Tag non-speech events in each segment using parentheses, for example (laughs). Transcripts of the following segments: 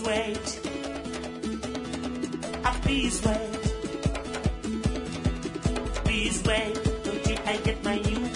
Please wait. Ah, please wait. Please wait. Don't think I get my new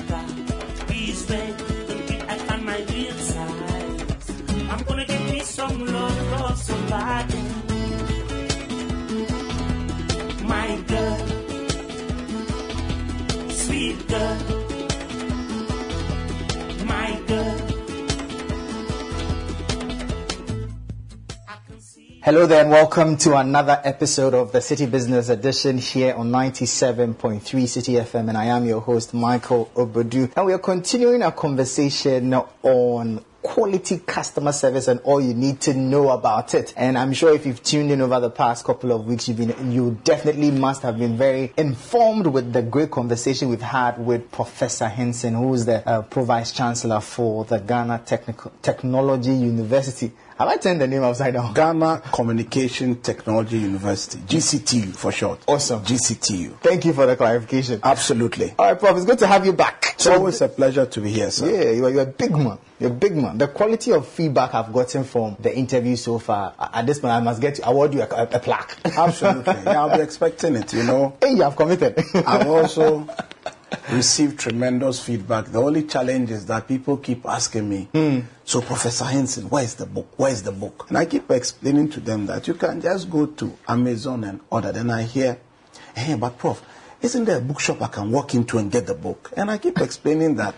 Hello there and welcome to another episode of the Citi Business Edition here on 97.3 Citi FM and I am your host Michael Obodu and we are continuing our conversation on quality customer service and all you need to know about it. And I'm sure if you've tuned in over the past couple of weeks, you've been, you definitely must have been very informed with the great conversation we've had with Professor Hinson, who is the uh, Pro Vice Chancellor for the Ghana Technical Technology University. Have I turned the name upside down? Ghana Communication Technology University, GCTU for short. Awesome. GCTU. Thank you for the clarification. Absolutely. All right, Prof, it's good to have you back. It's always a pleasure to be here, sir. Yeah, you're, you're a big man. You're a big man. The quality of feedback I've gotten from the interview so far, at this point, I must get to award you a, a, a plaque. Absolutely. Yeah, I'll be expecting it, you know. (laughs) hey, you have committed. I'm also received tremendous feedback. The only challenge is that people keep asking me, Hmm. so Professor Hinson, where's the book? Where's the book? And I keep explaining to them that you can just go to Amazon and order. Then I hear, hey, but Prof, isn't there a bookshop I can walk into and get the book? And I keep explaining that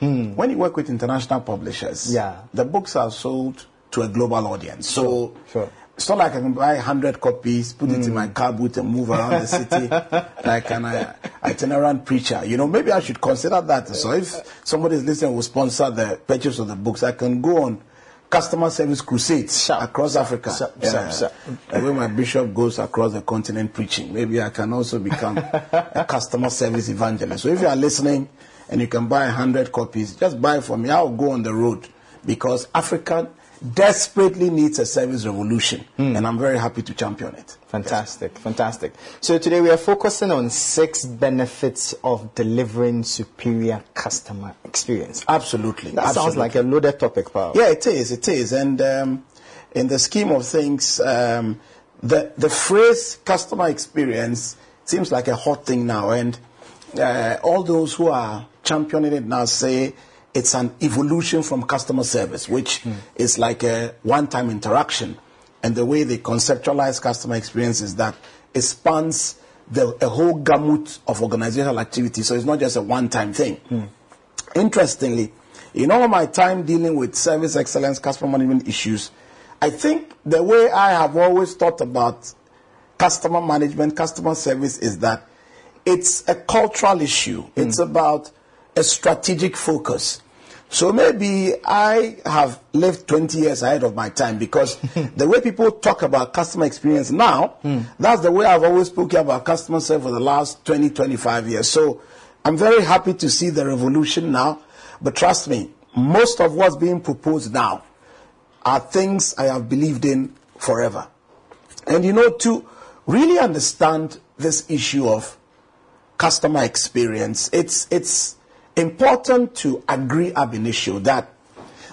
when you work with international publishers. Yeah. the books are sold to a global audience. So Sure. It's not like I can buy 100 copies, put it in my car boot, and move around the city (laughs) like an uh, itinerant preacher. You know, maybe I should consider that. So if somebody is listening will sponsor the purchase of the books, I can go on customer service crusades Sharp, across Africa. sharp, Yeah. sharp. The way my bishop goes across the continent preaching, maybe I can also become (laughs) a customer service evangelist. So if you are listening and you can buy 100 copies, just buy for me. I'll go on the road because Africa desperately needs a service revolution, and I'm very happy to champion it. fantastic, fantastic. So today we are focusing on six benefits of delivering superior customer experience. Absolutely. That sounds like a loaded topic, pal. Yeah, it is. It is. And um, in the scheme of things, um, the the phrase customer experience seems like a hot thing now, and uh, all those who are championing it now say it's an evolution from customer service, which hmm. is like a one-time interaction. And the way they conceptualize customer experience is that it spans the, a whole gamut of organizational activity. So it's not just a one-time thing. Hmm. Interestingly, in all my time dealing with service excellence, customer management issues, I think the way I have always thought about customer management, customer service is that it's a cultural issue. It's hmm. about a strategic focus. So maybe I have lived 20 years ahead of my time because (laughs) the way people talk about customer experience now, hmm. that's the way I've always spoken about customer service for the last 20, 25 years. So I'm very happy to see the revolution now. But trust me, most of what's being proposed now are things I have believed in forever. And you know, to really understand this issue of customer experience, it's, it's important to agree ab initio that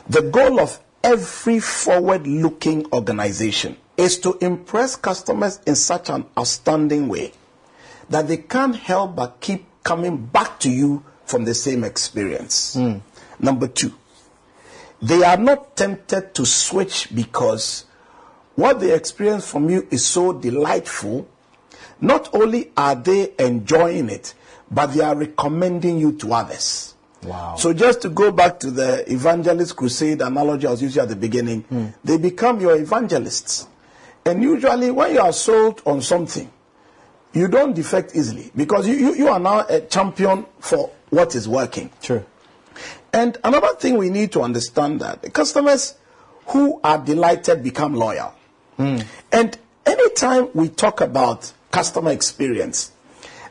the goal of every forward looking organization is to impress customers in such an outstanding way that they can't help but keep coming back to you from the same experience. Hmm. Number two, they are not tempted to switch because what they experience from you is so delightful. Not only are they enjoying it, but they are recommending you to others. Wow. So just to go back to the evangelist crusade analogy I was using at the beginning, hmm. they become your evangelists. And usually when you are sold on something, you don't defect easily because you, you, you are now a champion for what is working. True. And another thing we need to understand that the customers who are delighted become loyal. Hmm. And anytime we talk about customer experience,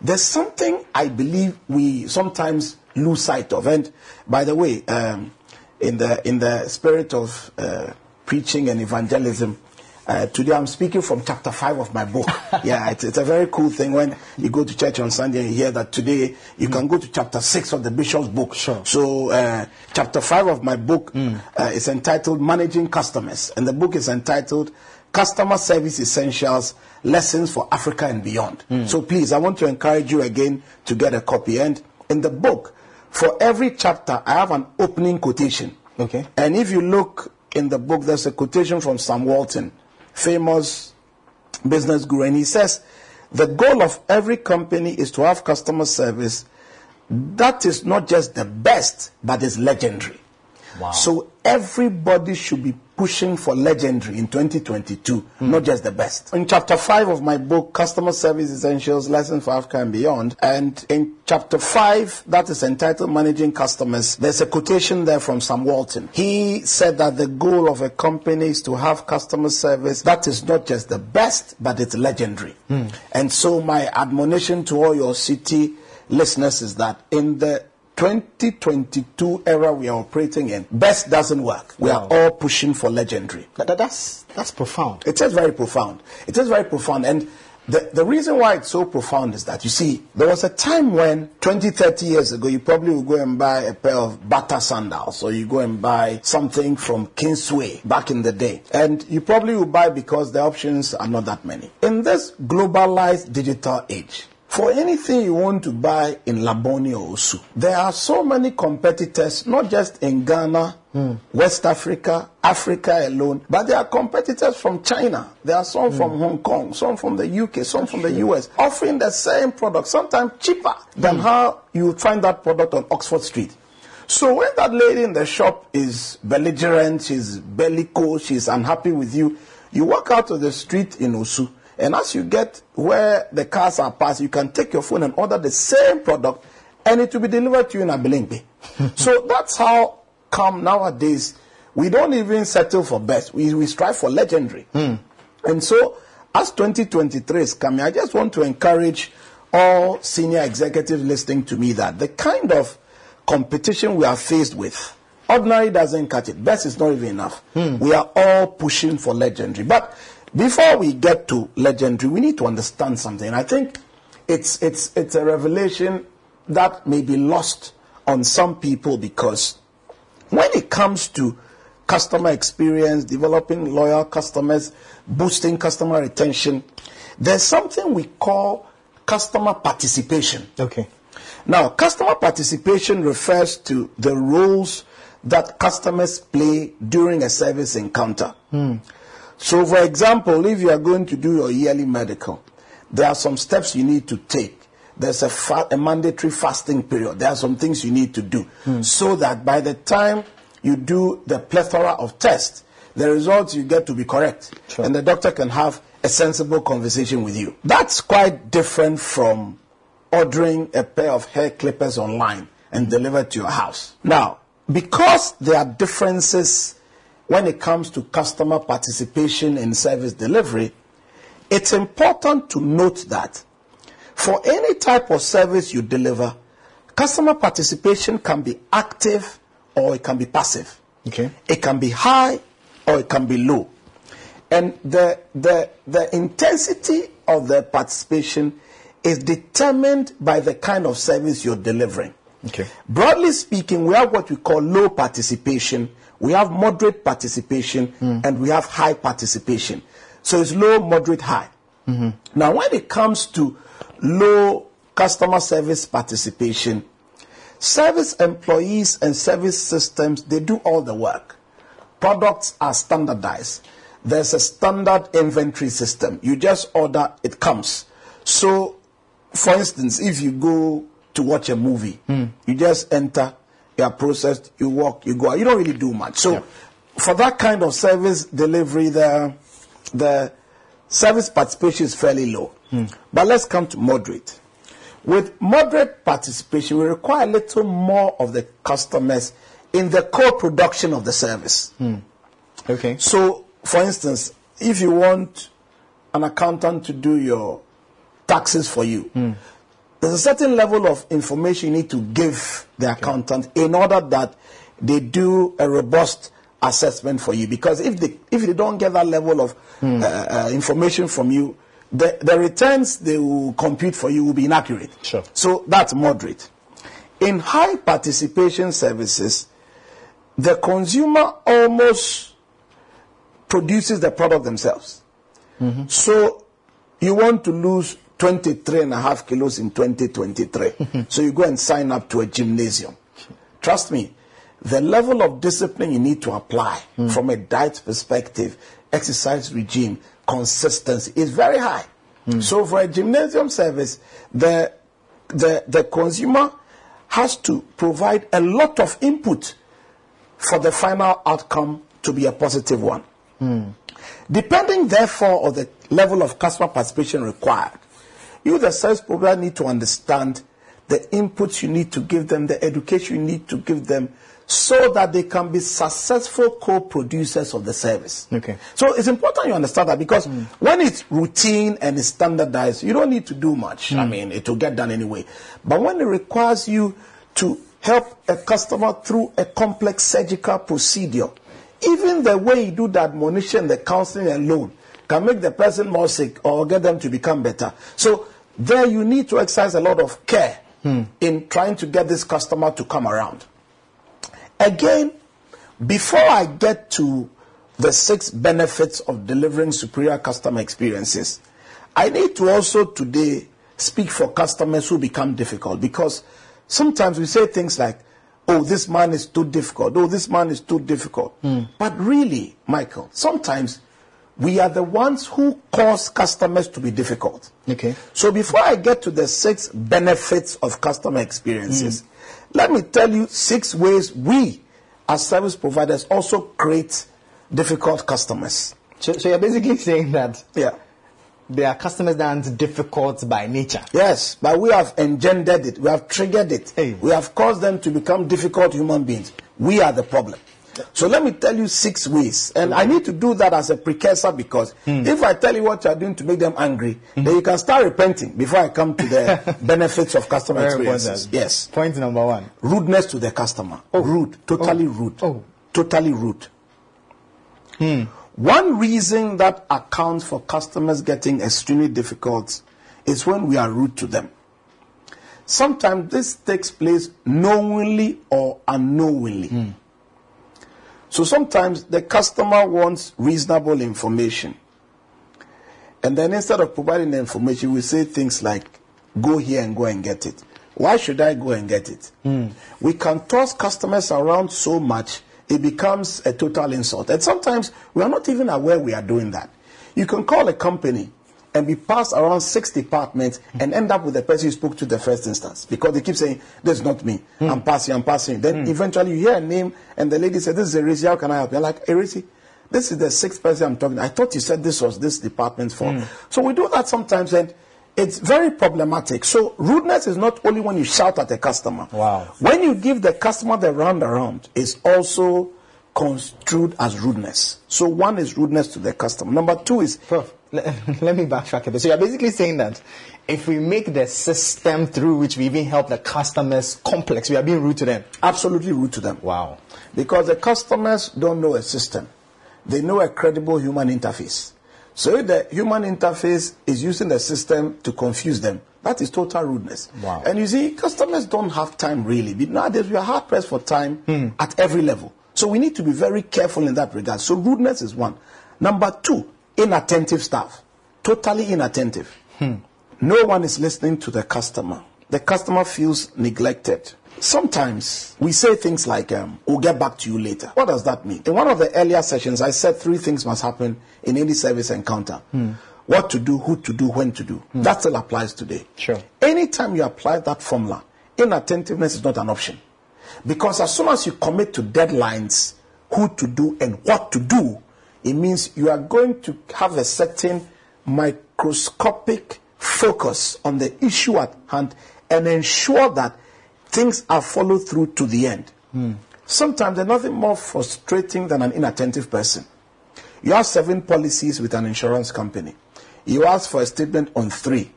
there's something I believe we sometimes lose sight of. And by the way, um, in the in the spirit of uh, preaching and evangelism, uh, today I'm speaking from chapter five of my book. (laughs) yeah, it's, it's a very cool thing when you go to church on Sunday and you hear that today you can go to chapter six of the bishop's book. Sure. So uh, chapter five of my book uh, is entitled "Managing Customers," and the book is entitled Customer Service Essentials Lessons for Africa and Beyond. Hmm. So please, I want to encourage you again to get a copy. And in the book, for every chapter, I have an opening quotation. Okay. And if you look in the book, there's a quotation from Sam Walton, famous business guru, and he says, The goal of every company is to have customer service that is not just the best, but is legendary. Wow. So everybody should be pushing for legendary in 2022, hmm. not just the best. In chapter 5 of my book, Customer Service Essentials Lessons for Africa and Beyond, and in chapter 5, that is entitled Managing Customers, there's a quotation there from Sam Walton. He said that the goal of a company is to have customer service that is not just the best, but it's legendary. Hmm. And so my admonition to all your Citi listeners is that in the 2022 era we are operating in, best doesn't work. We Wow. are all pushing for legendary. That- that- that's that's profound. It is very profound. It is very profound. And the, the reason why it's so profound is that, you see, there was a time when 20, 30 years ago, you probably would go and buy a pair of Bata sandals or you go and buy something from Kingsway back in the day. And you probably would buy because the options are not that many. In this globalized digital age, for anything you want to buy in Labone or Osu, there are so many competitors, not just in Ghana, hmm. West Africa, Africa alone, but there are competitors from China. There are some hmm. from Hong Kong, some from the UK, some from the US, offering the same product, sometimes cheaper than hmm. how you find that product on Oxford Street. So when that lady in the shop is belligerent, she's bellicose, she's unhappy with you, you walk out to the street in Osu, and as you get where the cars are passed, you can take your phone and order the same product, and it will be delivered to you in a Abelemkpe. (laughs) so that's how come nowadays we don't even settle for best. We, we strive for legendary. Hmm. And so as 2023 is coming, I just want to encourage all senior executives listening to me that the kind of competition we are faced with, ordinary doesn't cut it. Best is not even enough. Hmm. We are all pushing for legendary. But before we get to legendary, we need to understand something. I think it's it's it's a revelation that may be lost on some people because when it comes to customer experience, developing loyal customers, boosting customer retention, there's something we call customer participation. Okay. Now, customer participation refers to the roles that customers play during a service encounter. Hmm. So, for example, if you are going to do your yearly medical, there are some steps you need to take. There's a, fa- a mandatory fasting period. There are some things you need to do hmm. so that by the time you do the plethora of tests, the results you get to be correct. Sure. And the doctor can have a sensible conversation with you. That's quite different from ordering a pair of hair clippers online and delivered to your house. Now, because there are differences when it comes to customer participation in service delivery, it's important to note that for any type of service you deliver, customer participation can be active or it can be passive. Okay. It can be high or it can be low. And the, the, the intensity of the participation is determined by the kind of service you're delivering. Okay. Broadly speaking, we have what we call low participation, we have moderate participation, hmm. and we have high participation. So it's low, moderate, high. Mm-hmm. Now, when it comes to low customer service participation, service employees and service systems they do all the work. Products are standardized. There's a standard inventory system. You just order, it comes. So, for instance, if you go to watch a movie, hmm. you just enter, you are processed, you walk, you go out. You don't really do much. So, for that kind of service delivery, the the service participation is fairly low. Hmm. But let's come to moderate. With moderate participation, we require a little more of the customers in the co-production of the service. Hmm. Okay. So, for instance, if you want an accountant to do your taxes for you, there's a certain level of information you need to give the accountant in order that they do a robust assessment for you. Because if they if they don't get that level of uh, uh, information from you, the, the returns they will compute for you will be inaccurate. Sure. So that's moderate. In high participation services, the consumer almost produces the product themselves. So you want to lose 23 and a half kilos in 2023. (laughs) so you go and sign up to a gymnasium. Trust me, the level of discipline you need to apply hmm. from a diet perspective, exercise regime, consistency is very high. Hmm. So for a gymnasium service, the, the, the consumer has to provide a lot of input for the final outcome to be a positive one. Hmm. Depending, therefore, on the level of customer participation required, you, the service provider, need to understand the inputs you need to give them, the education you need to give them, so that they can be successful co-producers of the service. Okay. So it's important you understand that because mm. when it's routine and it's standardized, you don't need to do much. I mm. mean, it will get done anyway. But when it requires you to help a customer through a complex surgical procedure, even the way you do the admonition, the counseling alone can make the person more sick or get them to become better. So there you need to exercise a lot of care hmm. in trying to get this customer to come around. Again, before I get to the six benefits of delivering superior customer experiences, I need to also today speak for customers who become difficult because sometimes we say things like, oh, this man is too difficult, oh, this man is too difficult. Hmm. But really, Michael, sometimes we are the ones who cause customers to be difficult. Okay. So before I get to the six benefits of customer experiences, let me tell you six ways we, as service providers, also create difficult customers. So, so you're basically (laughs) saying that Yeah. there are customers that aren't difficult by nature. Yes, but we have engendered it. We have triggered it. Hey. We have caused them to become difficult human beings. We are the problem. So let me tell you six ways. And I need to do that as a precursor because Hmm. if I tell you what you are doing to make them angry, hmm. then you can start repenting before I come to the (laughs) benefits of customer Very experiences. important. Yes. Point number one. rudeness to the customer. Oh. Rude, totally oh. rude. Oh. Totally rude. Hmm. One reason that accounts for customers getting extremely difficult is when we are rude to them. Sometimes this takes place knowingly or unknowingly. Hmm. So sometimes the customer wants reasonable information. And then instead of providing the information, we say things like, go here and go and get it. Why should I go and get it? Hmm. We can toss customers around so much, it becomes a total insult. And sometimes we are not even aware we are doing that. You can call a company and be passed around six departments and end up with the person you spoke to the first instance because they keep saying, This is not me. Hmm. I'm passing, I'm passing. Then hmm. eventually you hear a name and the lady said, This is Erisi, how can I help you? I'm like, Erisi, this is the sixth person I'm talking. I thought you said this was this department's fault. Hmm. So we do that sometimes and it's very problematic. So rudeness is not only when you shout at a customer. Wow. When you give the customer the round around, it's also construed as rudeness. So one is rudeness to the customer. Number two is let, (laughs) let me backtrack a bit. So you're basically saying that if we make the system through which we even help the customers complex, we are being rude to them. absolutely rude to them. Wow. Because the customers don't know a system. They know a credible human interface. So if the human interface is using the system to confuse them, that is total rudeness. Wow. And you see, customers don't have time really. But Nowadays, we are hard pressed for time hmm. at every level. So we need to be very careful in that regard. So rudeness is one. Number two, inattentive staff. Totally inattentive. Hmm. No one is listening to the customer. The customer feels neglected. Sometimes we say things like, um, we'll get back to you later. What does that mean? In one of the earlier sessions, I said three things must happen in any service encounter hmm. what to do, who to do, when to do. Hmm. That still applies today. Sure. Anytime you apply that formula, inattentiveness is not an option. Because as soon as you commit to deadlines, who to do and what to do, it means you are going to have a certain microscopic focus on the issue at hand and ensure that things are followed through to the end. Hmm. Sometimes there's nothing more frustrating than an inattentive person. You have seven policies with an insurance company. You ask for a statement on three,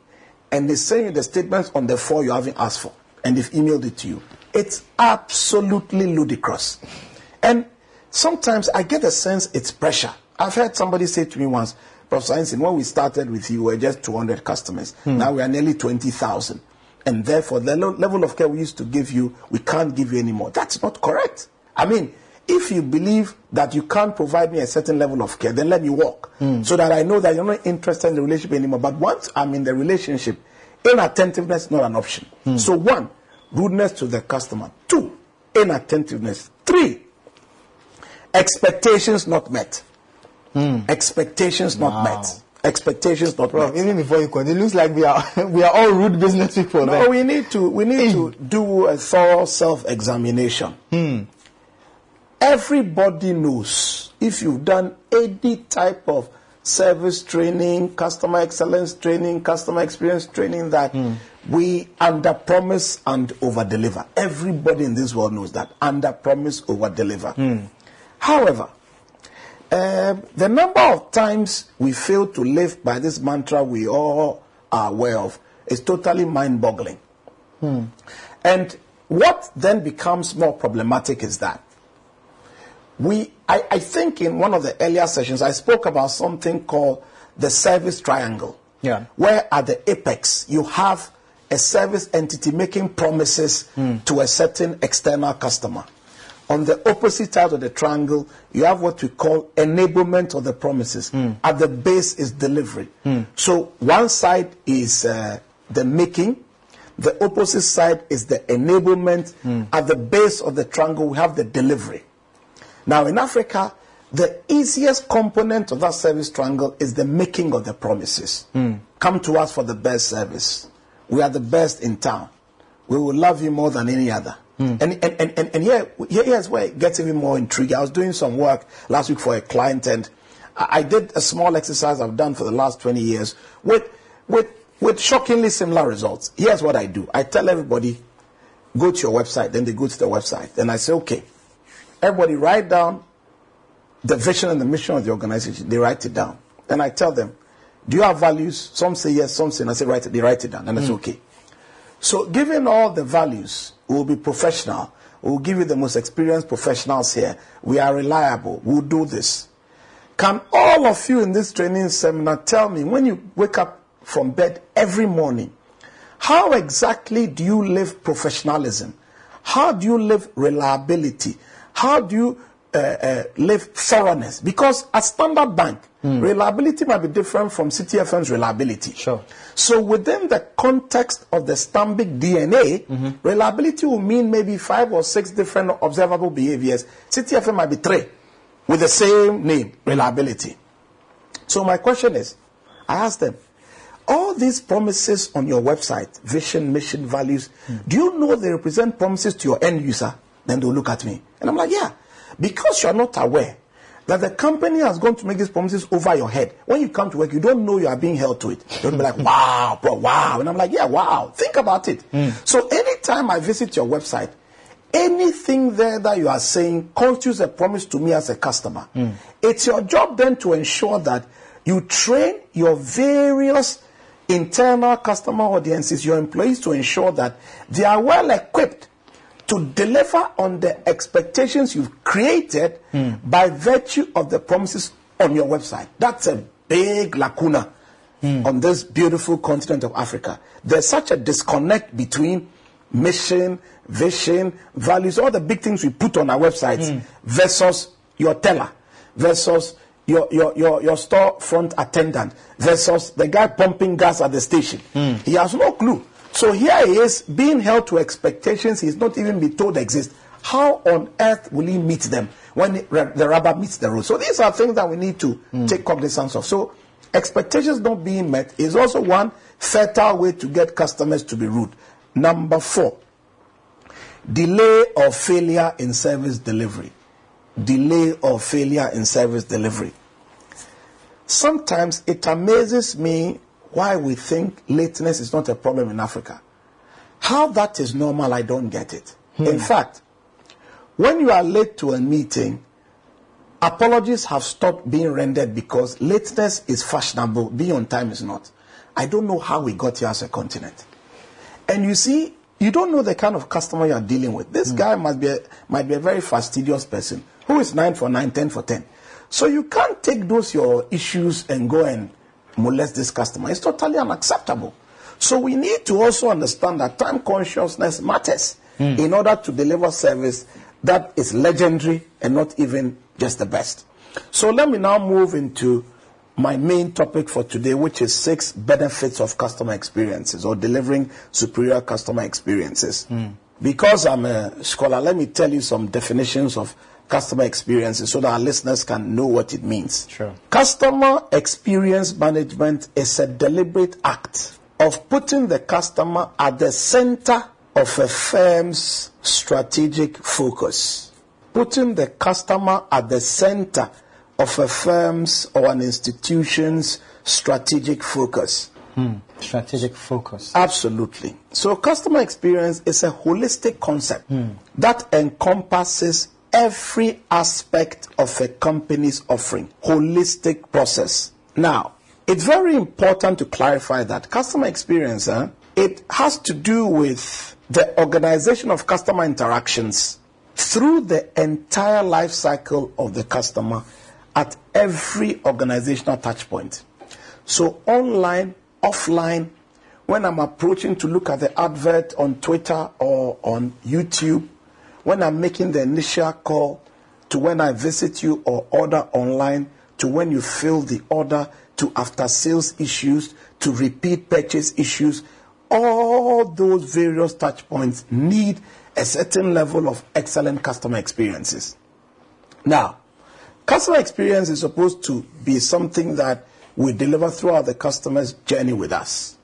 and they send you the statements on the four you haven't asked for, and they've emailed it to you. It's absolutely ludicrous. And sometimes I get a sense it's pressure. I've heard somebody say to me once, Professor Hinson, when we started with you, we were just 200 customers. Hmm. Now we are nearly 20,000. And therefore, the lo- level of care we used to give you, we can't give you anymore. That's not correct. I mean, if you believe that you can't provide me a certain level of care, then let me walk hmm. so that I know that you're not interested in the relationship anymore. But once I'm in the relationship, inattentiveness is not an option. Hmm. So, one, rudeness to the customer. Two, inattentiveness. Three, expectations not met. Hmm. Expectations not Wow. met. Expectations not Bro, met. even before you continue, it looks like we are (laughs) we are all rude business people. No, then. we need to we need to do a thorough self-examination. Hmm. Everybody knows if you've done any type of service training, customer excellence training, customer experience training that hmm. we under promise and over deliver. Everybody in this world knows that under promise over deliver. However, um, the number of times we fail to live by this mantra we all are aware of is totally mind boggling. And what then becomes more problematic is that we, I, I think in one of the earlier sessions, I spoke about something called the service triangle. Yeah. Where at the apex you have a service entity making promises to a certain external customer. On the opposite side of the triangle, you have what we call enablement of the promises. Hmm. At the base is delivery. Hmm. So one side is uh, the making, the opposite side is the enablement. Hmm. At the base of the triangle, we have the delivery. Now, in Africa, the easiest component of that service triangle is the making of the promises. Come to us for the best service. We are the best in town. We will love you more than any other. Hmm. And, and, and, and, and here, here- here's where it gets even more intriguing. I was doing some work last week for a client, and I I did a small exercise I've done for the last 20 years with, with, with shockingly similar results. Here's what I do I tell everybody, go to your website. Then they go to the website. And I say, okay, everybody write down the vision and the mission of the organization. They write it down. Then I tell them, do you have values? Some say yes, some say no. I say, write it. They write it down. And it's hmm. okay. So, given all the values, we will be professional. We will give you the most experienced professionals here. We are reliable. We'll do this. Can all of you in this training seminar tell me when you wake up from bed every morning, how exactly do you live professionalism? How do you live reliability? How do you uh, uh, live thoroughness? Because at Standard Bank, reliability might be different from Citi FM's reliability. Sure. So within the context of the Stanbic DNA, reliability will mean maybe five or six different observable behaviors. CTFM might be three with the same name, reliability. So my question is, I asked them, all these promises on your website, vision, mission, values, do you know they represent promises to your end user? Then they'll look at me. And I'm like, yeah. Because you're not aware that the company has gone to make these promises over your head. When you come to work, you don't know you are being held to it. You'll be like, (laughs) wow, bro, wow. And I'm like, yeah, wow. Think about it. Hmm. So anytime I visit your website, anything there that you are saying constitutes a promise to me as a customer. Hmm. It's your job then to ensure that you train your various internal customer audiences, your employees, to ensure that they are well equipped to deliver on the expectations you've created hmm. by virtue of the promises on your website. That's a big lacuna hmm. on this beautiful continent of Africa. There's such a disconnect between mission, vision, values, all the big things we put on our websites hmm. versus your teller, versus your, your, your, your store front attendant, versus the guy pumping gas at the station. He has no clue. So here he is being held to expectations he's not even been told exist. How on earth will he meet them when the rubber meets the road? So these are things that we need to hmm. take cognizance of. So expectations not being met is also one fertile way to get customers to be rude. Number four, delay or failure in service delivery. Delay or failure in service delivery. Sometimes it amazes me why we think lateness is not a problem in Africa. How that is normal, I don't get it. Hmm. In fact, when you are late to a meeting, apologies have stopped being rendered because lateness is fashionable, being on time is not. I don't know how we got here as a continent. And you see, you don't know the kind of customer you are dealing with. This hmm. guy must be a, might be a very fastidious person who is 9 for 9, 10 for 10. So you can't take those your issues and go and molest this customer. It's totally unacceptable. So we need to also understand that time consciousness matters hmm. in order to deliver service that is legendary and not even just the best. So let me now move into my main topic for today, which is six benefits of customer experiences or delivering superior customer experiences. Hmm. Because I'm a scholar, let me tell you some definitions of customer experiences so that our listeners can know what it means. Sure. Customer experience management is a deliberate act of putting the customer at the center of a firm's strategic focus. Putting the customer at the center of a firm's or an institution's strategic focus. Hmm. Strategic focus. Absolutely. So, customer experience is a holistic concept hmm. that encompasses every aspect of a company's offering. Holistic process. Now, it's very important to clarify that customer experience, huh, it has to do with the organization of customer interactions through the entire life cycle of the customer at every organizational touch point. So, online, offline, when I'm approaching to look at the advert on Twitter or on YouTube, when I'm making the initial call, to when I visit you or order online, to when you fill the order, to after sales issues, to repeat purchase issues, all those various touch points need a certain level of excellent customer experiences. Now, customer experience is supposed to be something that we deliver throughout the customer's journey with us.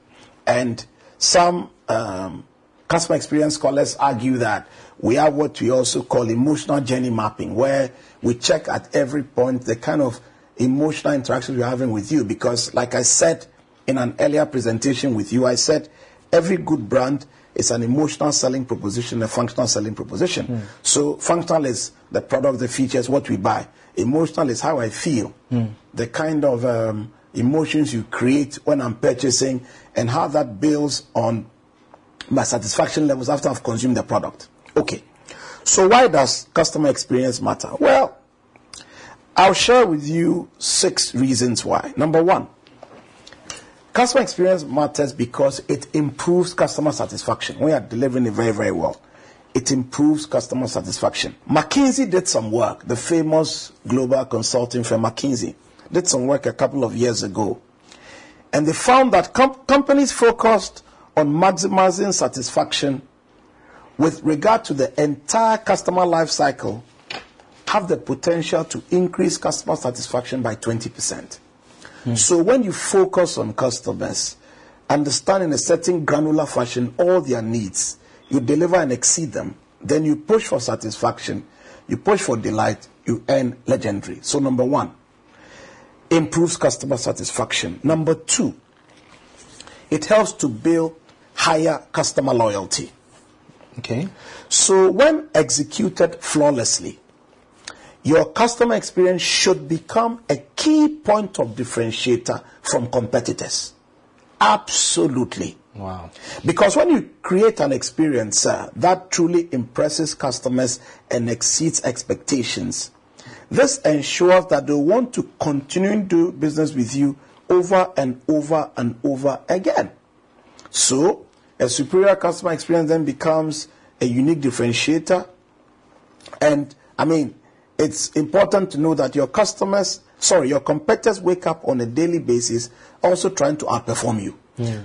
And some um, customer experience scholars argue that we have what we also call emotional journey mapping, where we check at every point the kind of emotional interactions we're having with you. Because, like I said in an earlier presentation with you, I said every good brand is an emotional selling proposition, a functional selling proposition. So, functional is the product, the features, what we buy. Emotional is how I feel, the kind of um, emotions you create when I'm purchasing, and how that builds on my satisfaction levels after I've consumed the product. Okay. So why does customer experience matter? Well, I'll share with you six reasons why. Number one, customer experience matters because it improves customer satisfaction. We are delivering it very, very well. It improves customer satisfaction. McKinsey did some work, the famous global consulting firm McKinsey did some work a couple of years ago. And they found that com- companies focused on maximizing satisfaction with regard to the entire customer life cycle have the potential to increase customer satisfaction by 20%. Hmm. So when you focus on customers, understand in a certain granular fashion all their needs, you deliver and exceed them, then you push for satisfaction, you push for delight, you earn legendary. So number one, improves customer satisfaction. Number two, it helps to build higher customer loyalty. Okay. So, when executed flawlessly, your customer experience should become a key point of differentiator from competitors. Absolutely. Wow. Because when you create an experience uh, that truly impresses customers and exceeds expectations, this ensures that they want to continue to do business with you over and over and over again. So, a superior customer experience then becomes a unique differentiator. And I mean, it's important to know that your customers, sorry, your competitors wake up on a daily basis also trying to outperform you.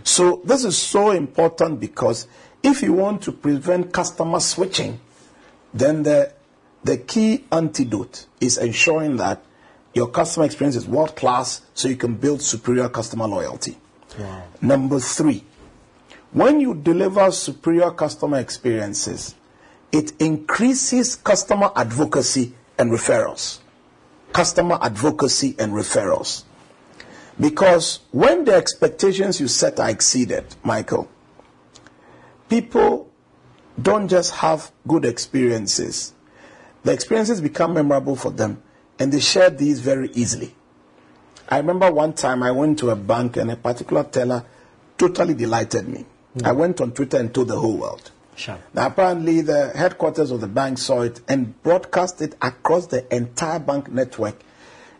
So, this is so important because if you want to prevent customer switching, then the, the key antidote is ensuring that your customer experience is world class so you can build superior customer loyalty. Wow. Number three, when you deliver superior customer experiences, it increases customer advocacy and referrals. Customer advocacy and referrals. Because when the expectations you set are exceeded, Michael, people don't just have good experiences. The experiences become memorable for them and they share these very easily. I remember one time I went to a bank and a particular teller totally delighted me. I went on Twitter and told the whole world. Sure. Now, apparently, the headquarters of the bank saw it and broadcast it across the entire bank network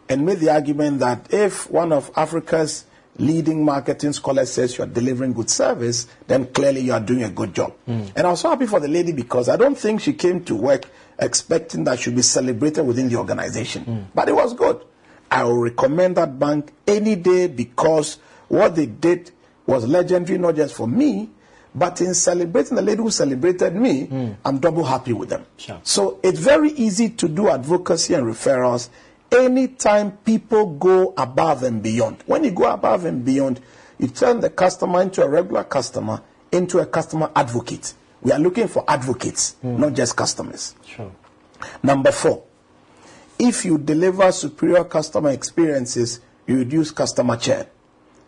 and made the argument that if one of Africa's leading marketing scholars says you are delivering good service, then clearly you are doing a good job. Hmm. And I was so happy for the lady because I don't think she came to work expecting that she'd be celebrated within the organization. Hmm. But it was good. I will recommend that bank any day because what they did was legendary, not just for me, but in celebrating the lady who celebrated me, hmm. I'm double happy with them. Sure. So it's very easy to do advocacy and referrals anytime people go above and beyond. When you go above and beyond, you turn the customer into a regular customer, into a customer advocate. We are looking for advocates, hmm. not just customers. Sure. Number four, if you deliver superior customer experiences, you reduce customer churn.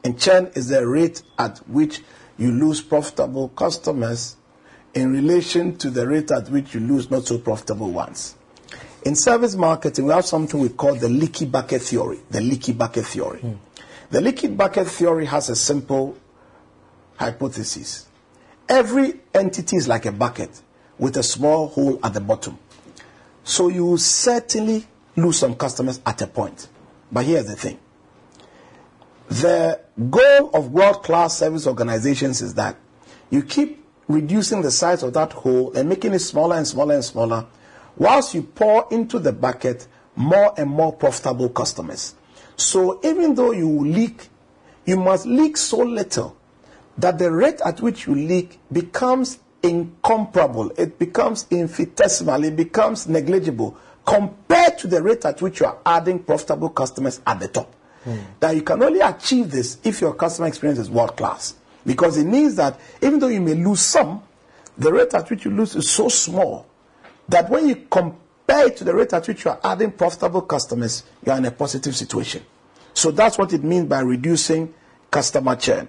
And churn is the rate at which you lose profitable customers in relation to the rate at which you lose not so profitable ones. In service marketing, we have something we call the leaky bucket theory. The leaky bucket theory. Hmm. The leaky bucket theory has a simple hypothesis. Every entity is like a bucket with a small hole at the bottom. So you will certainly lose some customers at a point. But here's the thing. The goal of world-class service organizations is that you keep reducing the size of that hole and making it smaller and smaller and smaller whilst you pour into the bucket more and more profitable customers. So even though you leak, you must leak so little that the rate at which you leak becomes incomparable. It becomes infinitesimal. It becomes negligible compared to the rate at which you are adding profitable customers at the top. That you can only achieve this if your customer experience is world class. Because it means that even though you may lose some, the rate at which you lose is so small that when you compare it to the rate at which you are adding profitable customers, you are in a positive situation. So that's what it means by reducing customer churn.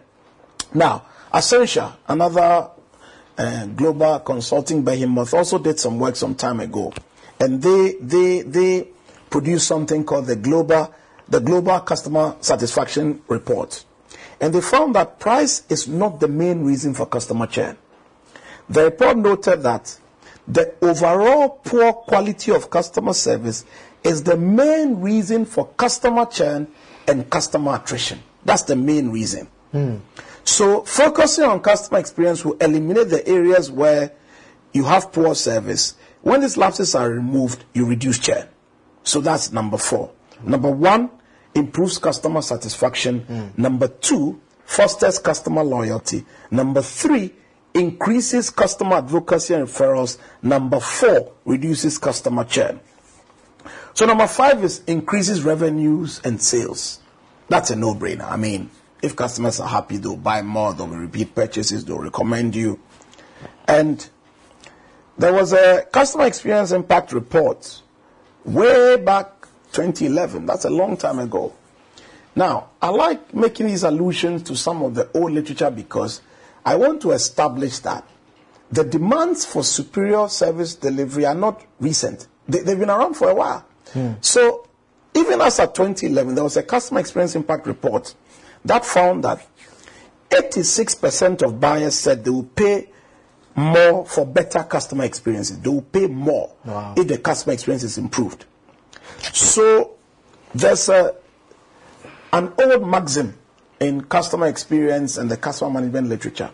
Now, Accenture, another uh, global consulting behemoth, also did some work some time ago, and they they they produced something called the global the global customer satisfaction report, and they found that price is not the main reason for customer churn. The report noted that the overall poor quality of customer service is the main reason for customer churn and customer attrition. That's the main reason. Hmm. So focusing on customer experience will eliminate the areas where you have poor service. When these lapses are removed, you reduce churn. So that's number four. Number one, improves customer satisfaction. Number two, fosters customer loyalty. Number three, increases customer advocacy and referrals. Number four, reduces customer churn. So number five is increases revenues and sales. That's a no-brainer. I mean, if customers are happy, they'll buy more, they'll repeat purchases, they'll recommend you. And there was a customer experience impact report way back 2011. That's a long time ago. Now, I like making these allusions to some of the old literature because I want to establish that the demands for superior service delivery are not recent. They, they've been around for a while. Hmm. So, even as of 2011, there was a customer experience impact report that found that 86% of buyers said they will pay more for better customer experiences. They will pay more Wow. if the customer experience is improved. So, there's a, an old maxim in customer experience and the customer management literature.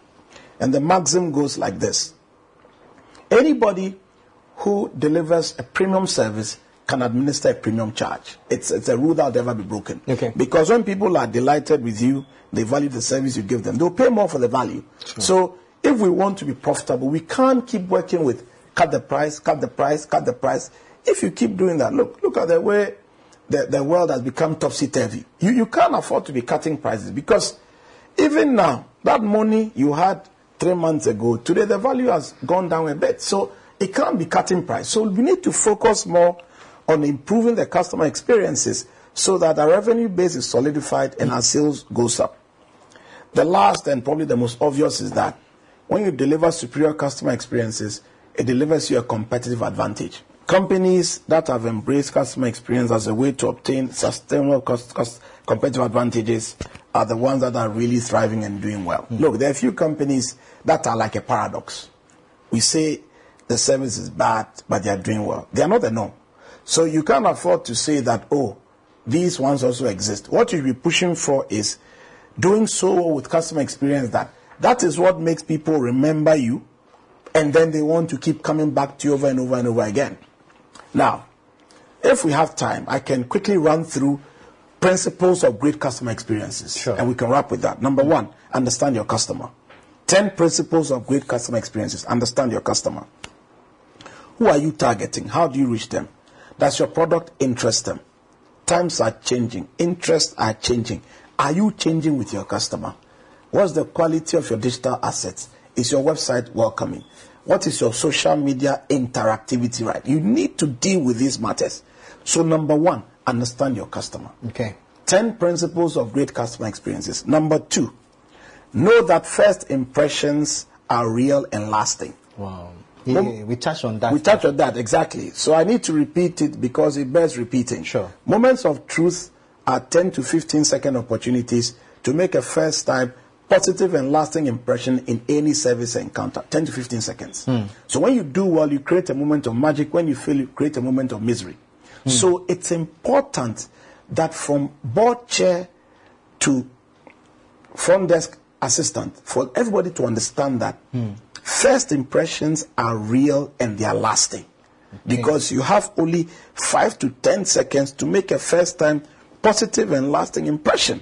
And the maxim goes like this Anybody who delivers a premium service can administer a premium charge. It's, it's a rule that will never be broken. Okay. Because when people are delighted with you, they value the service you give them, they'll pay more for the value. So if we want to be profitable, we can't keep working with cut the price, cut the price, cut the price. If you keep doing that, look, look at the way the, the world has become topsy-turvy. You, you can't afford to be cutting prices because even now, that money you had three months ago, today the value has gone down a bit. So it can't be cutting price. So we need to focus more on improving the customer experiences so that our revenue base is solidified and our sales goes up. The last and probably the most obvious is that when you deliver superior customer experiences, it delivers you a competitive advantage. Companies that have embraced customer experience as a way to obtain sustainable cost, cost, competitive advantages are the ones that are really thriving and doing well. Hmm. Look, there are a few companies that are like a paradox. We say the service is bad, but they are doing well. They are not the norm. So you can't afford to say that, oh, these ones also exist. What you'll be pushing for is doing so well with customer experience that that is what makes people remember you and then they want to keep coming back to you over and over and over again. Now, if we have time, I can quickly run through principles of great customer experiences. Sure. And we can wrap with that. Number one, understand your customer. 10 principles of great customer experiences. Understand your customer. Who are you targeting? How do you reach them? Does your product interest them? Times are changing, interests are changing. Are you changing with your customer? What's the quality of your digital assets? Is your website welcoming? What is your social media interactivity right? You need to deal with these matters. So, number one, understand your customer. Okay. 10 principles of great customer experiences. Number two, know that first impressions are real and lasting. Wow. Yeah, Mom- we touched on that. We touched on that exactly. So I need to repeat it because it bears repeating. Sure. Moments of truth are 10 to 15 second opportunities to make a first time positive and lasting impression in any service encounter. 10 to 15 seconds. Hmm. So when you do well, you create a moment of magic. When you fail, you create a moment of misery. Hmm. So it's important that from board chair to front desk assistant for everybody to understand that hmm. first impressions are real and they are lasting because you have only five to ten seconds to make a first time positive and lasting impression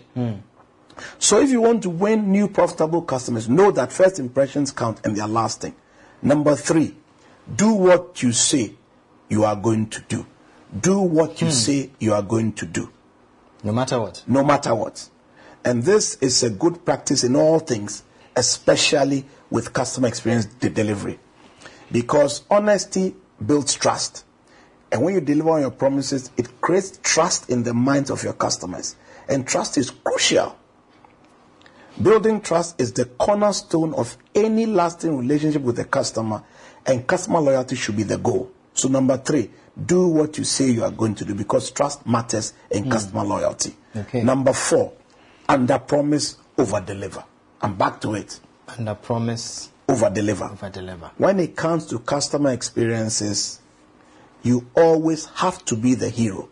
so if you want to win new profitable customers know that first impressions count and they are lasting number three do what you say you are going to do do what you hmm. say you are going to do No matter what. no matter what. And this is a good practice in all things, especially with customer experience de- delivery. Because honesty builds trust. And when you deliver on your promises, it creates trust in the minds of your customers. And trust is crucial. Building trust is the cornerstone of any lasting relationship with the customer, and customer loyalty should be the goal. So, number three, do what you say you are going to do because trust matters in hmm. customer loyalty. Okay. Number four, under promise, over deliver. I'm back to it. Under promise, Over deliver. over deliver. When it comes to customer experiences, you always have to be the hero.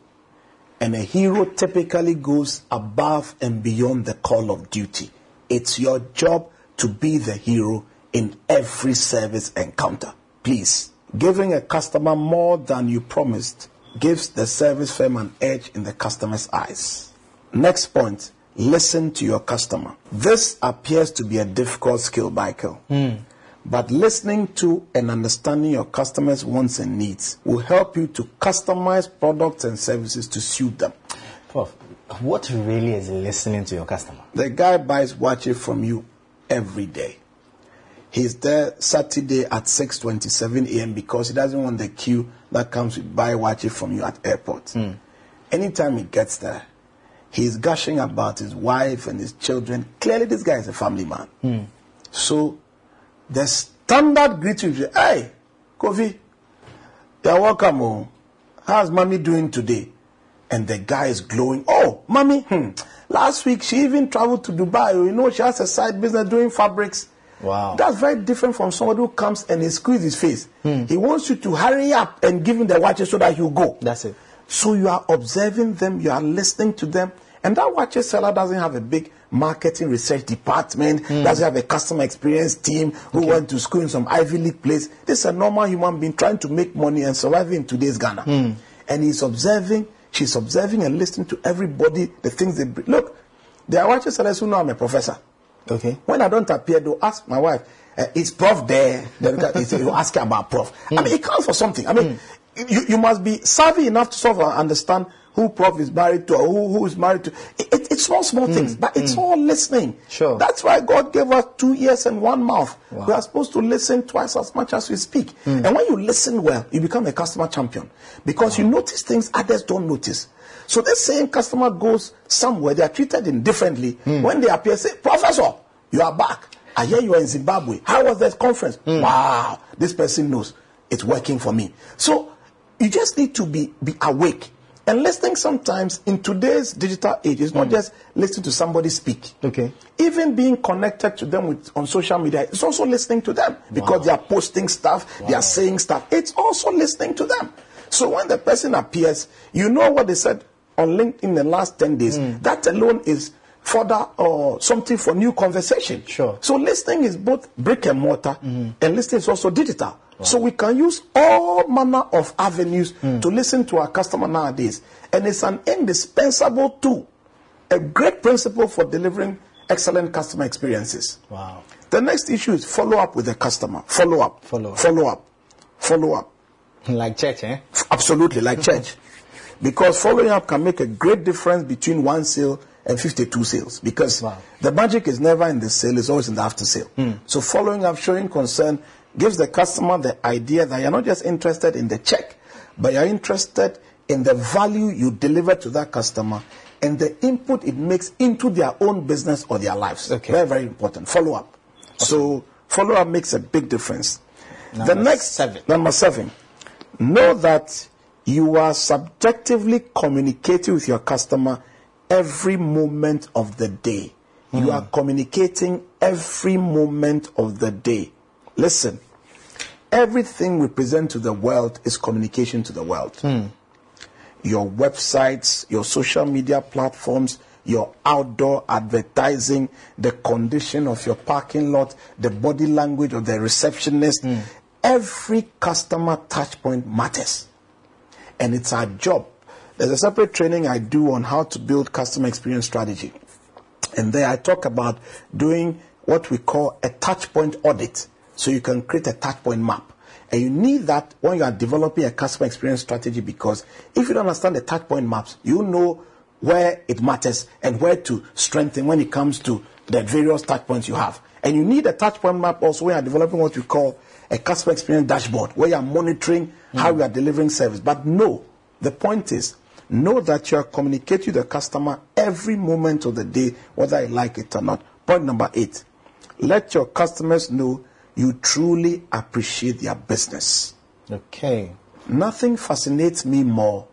And a hero typically goes above and beyond the call of duty. It's your job to be the hero in every service encounter. Please, giving a customer more than you promised gives the service firm an edge in the customer's eyes. Next point listen to your customer. This appears to be a difficult skill, Michael. Hmm. But listening to and understanding your customers' wants and needs will help you to customize products and services to suit them. Prof, what really is listening to your customer? The guy buys watches from you every day. He's there Saturday at 6:27 a.m. because he doesn't want the queue that comes with buy watches from you at airport. Hmm. Anytime he gets there, he's gushing about his wife and his children. Clearly, this guy is a family man. Hmm. So, the standard greeting is, "Hey, Kofi, you're welcome. Oh. How's mommy doing today?" And the guy is glowing. Oh, mommy, hmm, last week she even traveled to Dubai. You know, she has a side business doing fabrics. Wow. That's very different from somebody who comes and he squeezes his face. Hmm. He wants you to hurry up and give him the watches so that he'll go. That's it. So you are observing them, you are listening to them, and that watches seller doesn't have a big marketing research department, hmm. doesn't have a customer experience team who went to school in some Ivy League place. This is a normal human being trying to make money and survive in today's Ghana. Hmm. And he's observing, she's observing and listening to everybody, the things they bring. Look, there are watches sellers who know I'm a professor. Okay. When I don't appear, they'll ask my wife, uh, is prof there? Then you ask her about prof. I mean, it counts for something. I mean, you, you must be savvy enough to sort of understand who prof is married to or who, who is married to. It, it- it's small, small things, but it's hmm. all listening. Sure. That's why God gave us two ears and one mouth. We are supposed to listen twice as much as we speak. Hmm. And when you listen well, you become a customer champion because you notice things others don't notice. So the same customer goes somewhere, they are treated indifferently. When they appear, say, Professor, you are back. I hear you are in Zimbabwe. How was that conference? Wow, this person knows it's working for me. So you just need to be, be awake. And listening sometimes in today's digital age is not hmm. just listening to somebody speak. Okay. Even being connected to them with, on social media is also listening to them because they are posting stuff, they are saying stuff. It's also listening to them. So when the person appears, you know what they said on LinkedIn in the last 10 days. Hmm. That alone is further or something for new conversation. Sure. So listening is both brick and mortar, mm-hmm. and listening is also digital. So we can use all manner of avenues to listen to our customer nowadays, and it's an indispensable tool, a great principle for delivering excellent customer experiences. Wow. The next issue is follow up with the customer. Follow up. Follow up. Follow up. Follow up. (laughs) Like church, eh? Absolutely, like church. (laughs) Because following up can make a great difference between one sale and 52 sales. Because Wow. the magic is never in the sale, it's always in the after sale. So following up, showing concern, gives the customer the idea that you're not just interested in the check, but you're interested in the value you deliver to that customer and the input it makes into their own business or their lives. Okay. Very, very important. Follow up. So follow up makes a big difference. the next seven. Number seven, know that you are subjectively communicating with your customer every moment of the day. You hmm. are communicating every moment of the day. Listen, everything we present to the world is communication to the world. Hmm. Your websites, your social media platforms, your outdoor advertising, the condition of your parking lot, the body language of the receptionist. Hmm. Every customer touch point matters. And it's our job. There's a separate training I do on how to build customer experience strategy. And there I talk about doing what we call a touch point audit. So you can create a touch point map. And you need that when you are developing a customer experience strategy because if you don't understand the touch point maps, you know where it matters and where to strengthen when it comes to the various touch points you have. And you need a touch point map also when you are developing what we call a customer experience dashboard where you are monitoring how hmm. you are delivering service. But no, the point is know that you are communicating with the customer every moment of the day, whether I like it or not. Point number eight let your customers know you truly appreciate their business. Okay. Nothing fascinates me more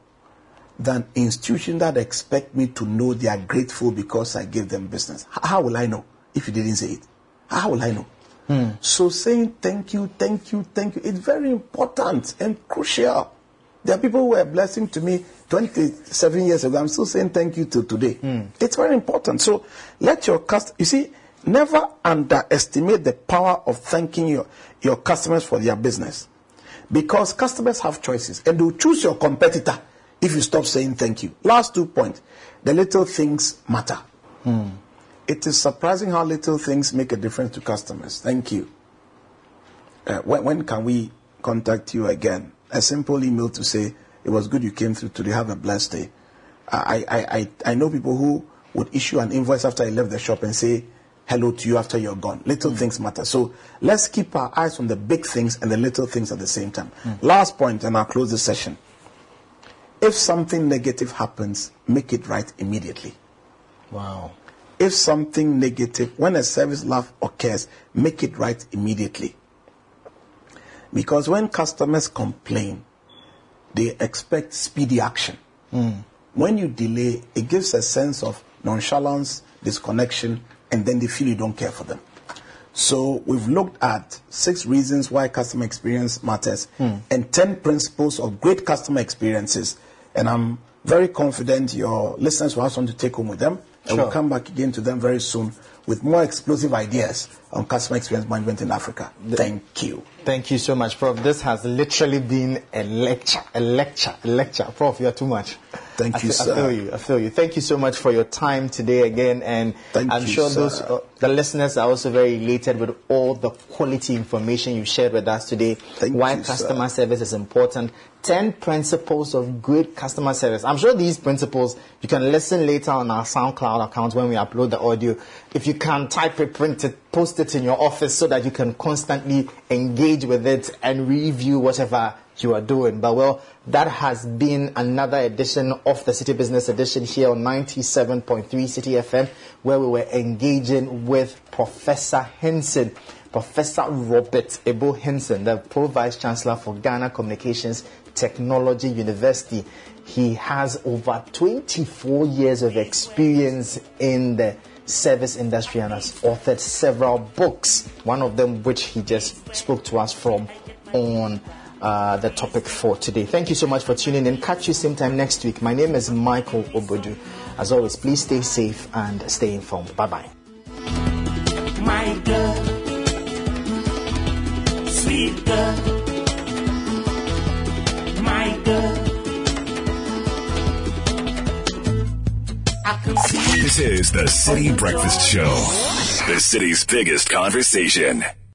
than institutions that expect me to know they are grateful because I gave them business. How will I know if you didn't say it? How will I know? Hmm. So saying thank you, thank you, thank you, it's very important and crucial. There are people who were a blessing to me 27 years ago. I'm still saying thank you to today. Hmm. It's very important. So let your cust you see, never underestimate the power of thanking your, your customers for their business. Because customers have choices and they'll choose your competitor if you stop saying thank you. Last two points. The little things matter. It is surprising how little things make a difference to customers. Thank you. Uh, when, when can we contact you again? A simple email to say, it was good you came through today. Have a blessed day. I, I, I, I know people who would issue an invoice after I left the shop and say hello to you after you're gone. Little hmm. things matter. So let's keep our eyes on the big things and the little things at the same time. Hmm. Last point, and I'll close the session. If something negative happens, make it right immediately. Wow. If something negative, when a service laugh occurs, make it right immediately. Because when customers complain, they expect speedy action. Hmm. When you delay, it gives a sense of nonchalance, disconnection, and then they feel you don't care for them. So we've looked at six reasons why customer experience matters hmm. and 10 principles of great customer experiences. And I'm very confident your listeners will have something to take home with them. And we'll come back again to them very soon with more explosive ideas on customer experience management in Africa. Thank you. Thank you so much, Prof. This has literally been a lecture, a lecture, a lecture. Prof, you're too much. Thank I you, fe- I sir. feel you. I feel you. Thank you so much for your time today again, and Thank I'm you, sure sir. those uh, the listeners are also very elated with all the quality information you shared with us today. Thank why you, sir. customer service is important. Ten principles of good customer service. I'm sure these principles you can listen later on our SoundCloud account when we upload the audio. If you can type it, print it, post it in your office so that you can constantly engage with it and review whatever you are doing. But well, that has been another edition of the Citi Business Edition here on 97.3 Citi FM, where we were engaging with Professor Hinson. Professor Robert Ebo Hinson, the Pro Vice Chancellor for Ghana Communications Technology University. He has over 24 years of experience in the service industry and has authored several books, one of them which he just spoke to us from on uh, the topic for today. Thank you so much for tuning in. Catch you same time next week. My name is Michael Obodu. As always, please stay safe and stay informed. Bye bye. My girl, sweet girl, my girl. I can see. This is the Citi Breakfast Show, the city's biggest conversation.